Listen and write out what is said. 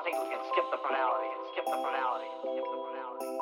I think we can skip the finality. Skip the finality. Skip the finality.